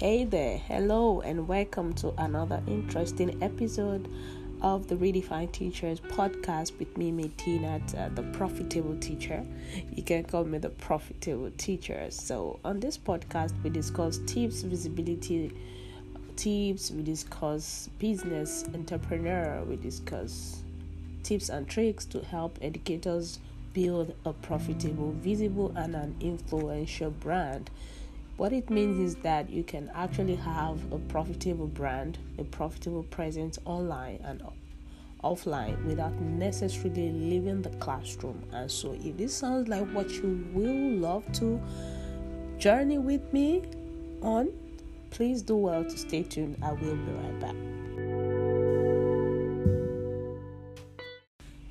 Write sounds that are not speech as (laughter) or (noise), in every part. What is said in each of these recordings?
Hey there, hello, and welcome to another interesting episode of the Redefined Teachers podcast with me, Medina, uh, the profitable teacher. You can call me the profitable teacher. So, on this podcast, we discuss tips, visibility tips, we discuss business, entrepreneur, we discuss tips and tricks to help educators build a profitable, visible, and an influential brand. What it means is that you can actually have a profitable brand, a profitable presence online and offline without necessarily leaving the classroom. And so, if this sounds like what you will love to journey with me on, please do well to stay tuned. I will be right back.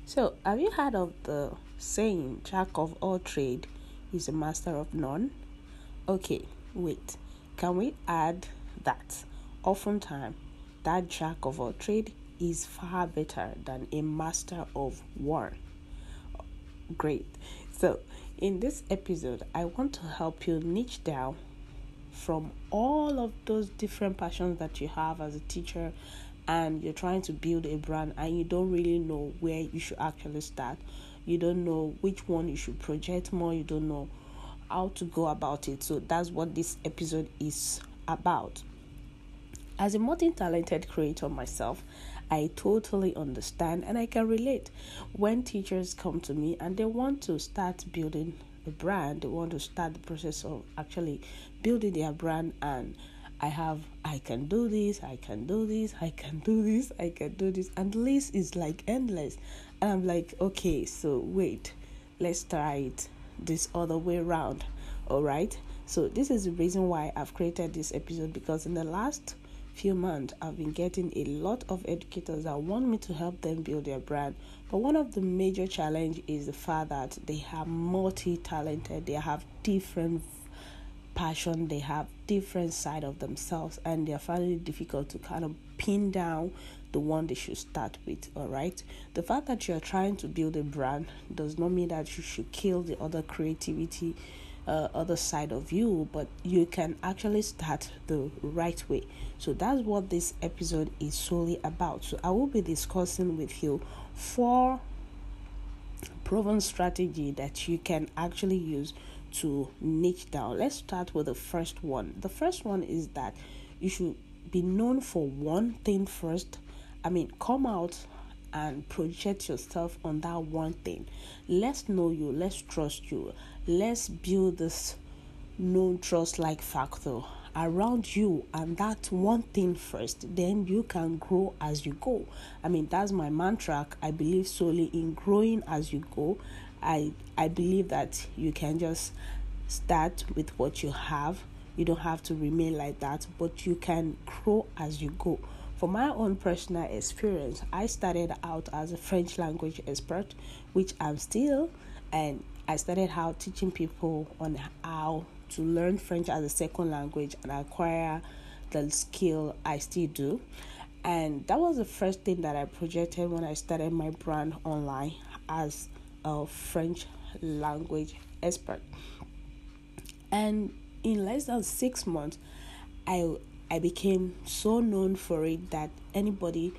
So, have you heard of the saying, Jack of all trade is a master of none? Okay, wait, can we add that oftentimes that jack of all trade is far better than a master of one? Great. So, in this episode, I want to help you niche down from all of those different passions that you have as a teacher and you're trying to build a brand and you don't really know where you should actually start. You don't know which one you should project more, you don't know how to go about it. So that's what this episode is about. As a multi talented creator myself, I totally understand and I can relate when teachers come to me and they want to start building a brand, they want to start the process of actually building their brand and I have I can do this, I can do this, I can do this, I can do this, and the list is like endless. And I'm like, okay, so wait, let's try it this other way around. All right. So this is the reason why I've created this episode because in the last few months I've been getting a lot of educators that want me to help them build their brand. But one of the major challenge is the fact that they are multi-talented. They have different passion they have different side of themselves and they're finding it difficult to kind of pin down the one they should start with all right the fact that you're trying to build a brand does not mean that you should kill the other creativity uh, other side of you but you can actually start the right way. So that's what this episode is solely about. So i will be discussing with you four proven strategy that you can actually use to niche down. Let's start with the first one. The first one is that you should be known for one thing first I mean, come out and project yourself on that one thing. Let's know you, let's trust you, let's build this known trust like factor around you and that one thing first. Then you can grow as you go. I mean that's my mantra. I believe solely in growing as you go. I i believe that you can just start with what you have. You don't have to remain like that but you can grow as you go for my own personal experience, I started out as a French language expert, which I'm still, and I started out teaching people on how to learn French as a second language and acquire the skill I still do. And that was the first thing that I projected when I started my brand online as a French language expert. And in less than six months, I I became so known for it that anybody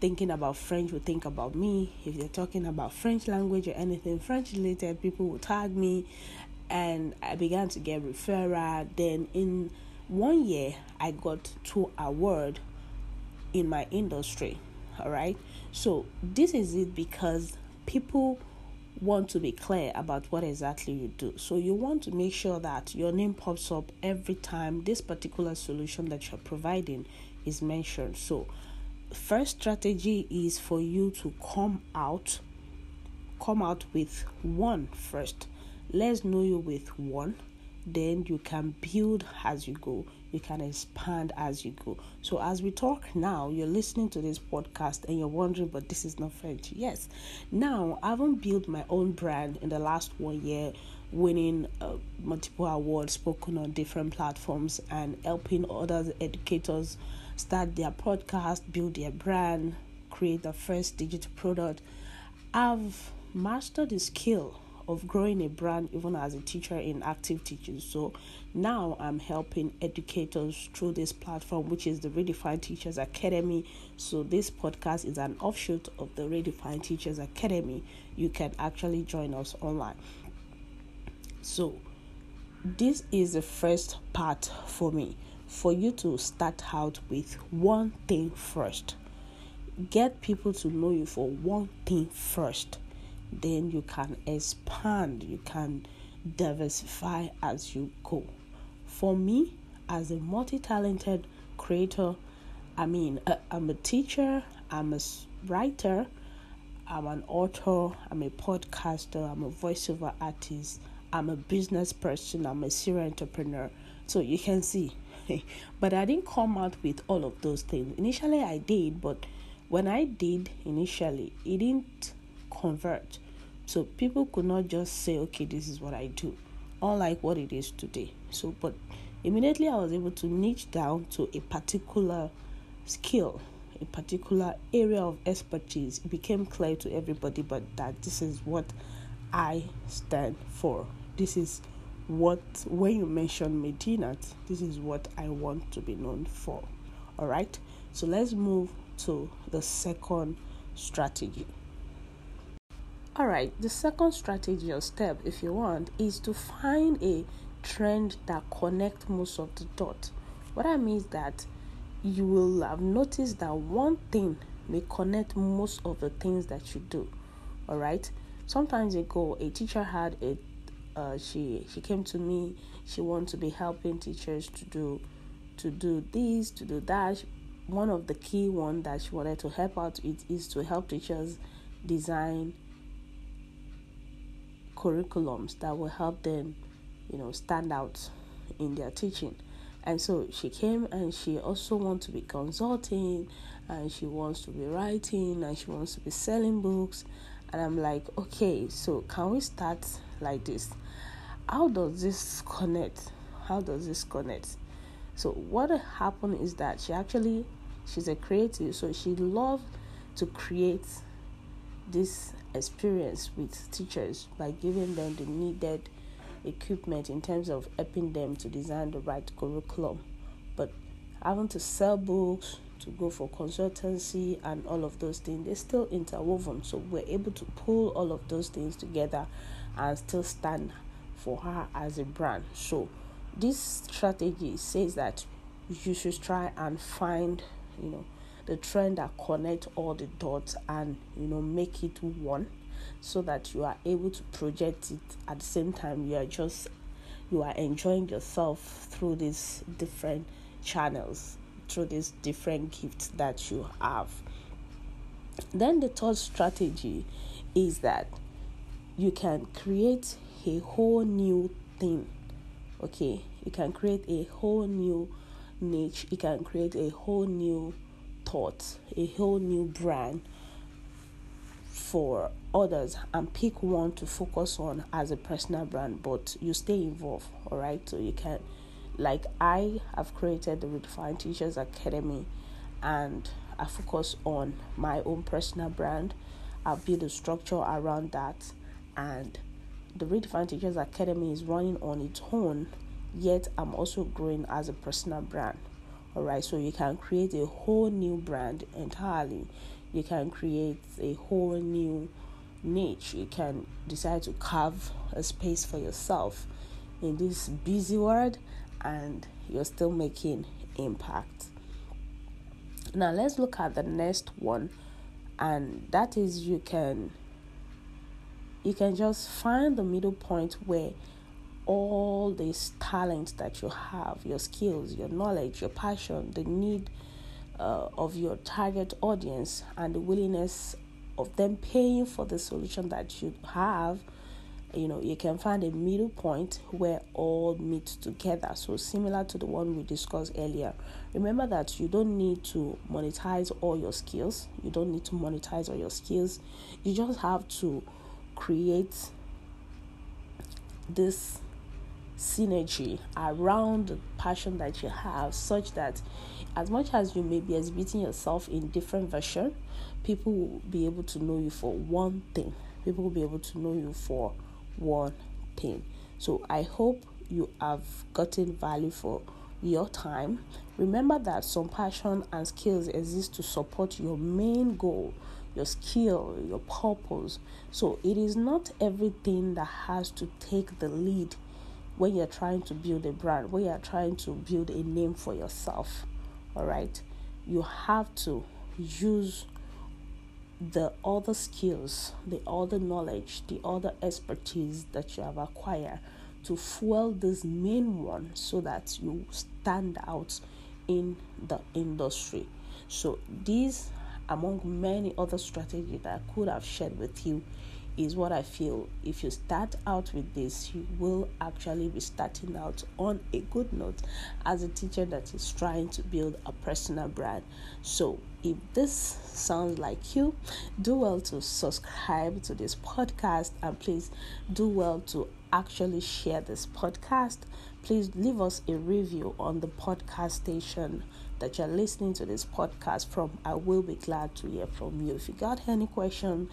thinking about French would think about me. If they're talking about French language or anything French related, people would tag me, and I began to get referral. Then in one year, I got two award in my industry. All right, so this is it because people want to be clear about what exactly you do. So you want to make sure that your name pops up every time this particular solution that you're providing is mentioned. So first strategy is for you to come out come out with one first. Let's know you with one then you can build as you go you can expand as you go. So as we talk now you're listening to this podcast and you're wondering but this is not french. Yes. Now i haven't built my own brand in the last one year winning uh, multiple awards spoken on different platforms and helping other educators start their podcast build their brand create the first digital product. I've mastered the skill of growing a brand even as a teacher in active teaching. So now I'm helping educators through this platform, which is the Redefined Teachers Academy. So this podcast is an offshoot of the Redefined Teachers Academy. You can actually join us online. So this is the first part for me for you to start out with one thing first. Get people to know you for one thing first. Then you can expand, you can diversify as you go. For me, as a multi talented creator, I mean, uh, I'm a teacher, I'm a writer, I'm an author, I'm a podcaster, I'm a voiceover artist, I'm a business person, I'm a serial entrepreneur. So you can see (laughs) but I didn't come out with all of those things. Initially, I did, but when I did initially, it didn't convert. So people could not just say, okay, this is what I do, unlike what it is today. So, but immediately I was able to niche down to a particular skill, a particular area of expertise. It became clear to everybody, but that this is what I stand for. This is what when you mention Medinat, this is what I want to be known for. All right, so let's move to the second strategy. All right, the second strategy or step, if you want, is to find a trend that connect most of the dots. What I mean is that you will have noticed that one thing may connect most of the things that you do. All right. Sometimes ago, a teacher had a uh, she she came to me. She wanted to be helping teachers to do to do this, to do that. One of the key one that she wanted to help out with is to help teachers design curriculums that will help them, you know, stand out in their teaching. And so she came and she also wants to be consulting and she wants to be writing and she wants to be selling books. And I'm like, okay, so can we start like this? how does this connect? How does this connect? So what happened is that she actually she's a creative, so she loved to create this experience with teachers by giving them the needed equipment in terms of helping them to design the right curriculum. But having to sell books, to go for consultancy and all of those things, they're still interwoven. So we're able to pull all of those things together and still stand for her as a brand. So this strategy says that you should try and find, you know, the trend that connect all the dots and you know make it one so that you are able to project it at the same time you are just you are enjoying yourself through these different channels through these different gifts that you have then the third strategy is that you can create a whole new thing. Okay, you can create a whole new niche, you can create a whole new thought, a whole new brand for others and pick one to focus on as a personal brand, but you stay involved, all right? So you can, like, I have created the Redefined Teachers Academy and I focus on my own personal brand. I build a structure around that and the Redefined Teachers Academy is running on its own, yet I'm also growing as a personal brand. All right, so you can create a whole new brand entirely. You can create a whole new niche. You can decide to carve a space for yourself in this busy world, and you're still making impact. Now, let's look at the next one, and that is you can you can just find the middle point where all these talents that you have, your skills, your knowledge, your passion, the need uh, of your target audience, and the willingness of them paying for the solution that you have, you know, you can find a middle point where all meet together. So, similar to the one we discussed earlier. Remember that you don't need to monetize all your skills, you don't need to monetize all your skills, you just have to create this synergy around the passion that you have such that as much as you may be exhibiting yourself in different version people will be able to know you for one thing people will be able to know you for one thing. So I hope you have gotten value for your time. Remember that some passion and skills exist to support your main goal, your skill, your purpose. So it is not everything that has to take the lead when you're trying to build a brand, when you're trying to build a name for yourself. All right, you have to use the other skills, the other knowledge, the other expertise that you have acquired to fuel this main one so that you stand out in the industry. So, these, among many other strategies that I could have shared with you, is what I feel. If you start out with this, you will actually be starting out on a good note as a teacher that is trying to build a personal brand. So, if this sounds like you, do well to subscribe to this podcast and please do well to actually share this podcast. Please leave us a review on the podcast station that you're listening to this podcast from. I will be glad to hear from you. If you got any question,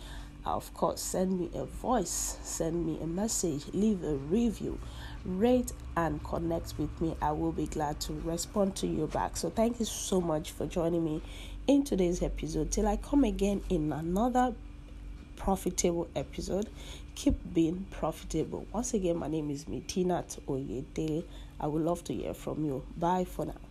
of course, send me a voice, send me a message, leave a review, rate and connect with me. I will be glad to respond to you back. So, thank you so much for joining me in today's episode. Till I come again in another profitable episode, keep being profitable. Once again, my name is Medinat Oyedele. I would love to hear from you. Bye for now.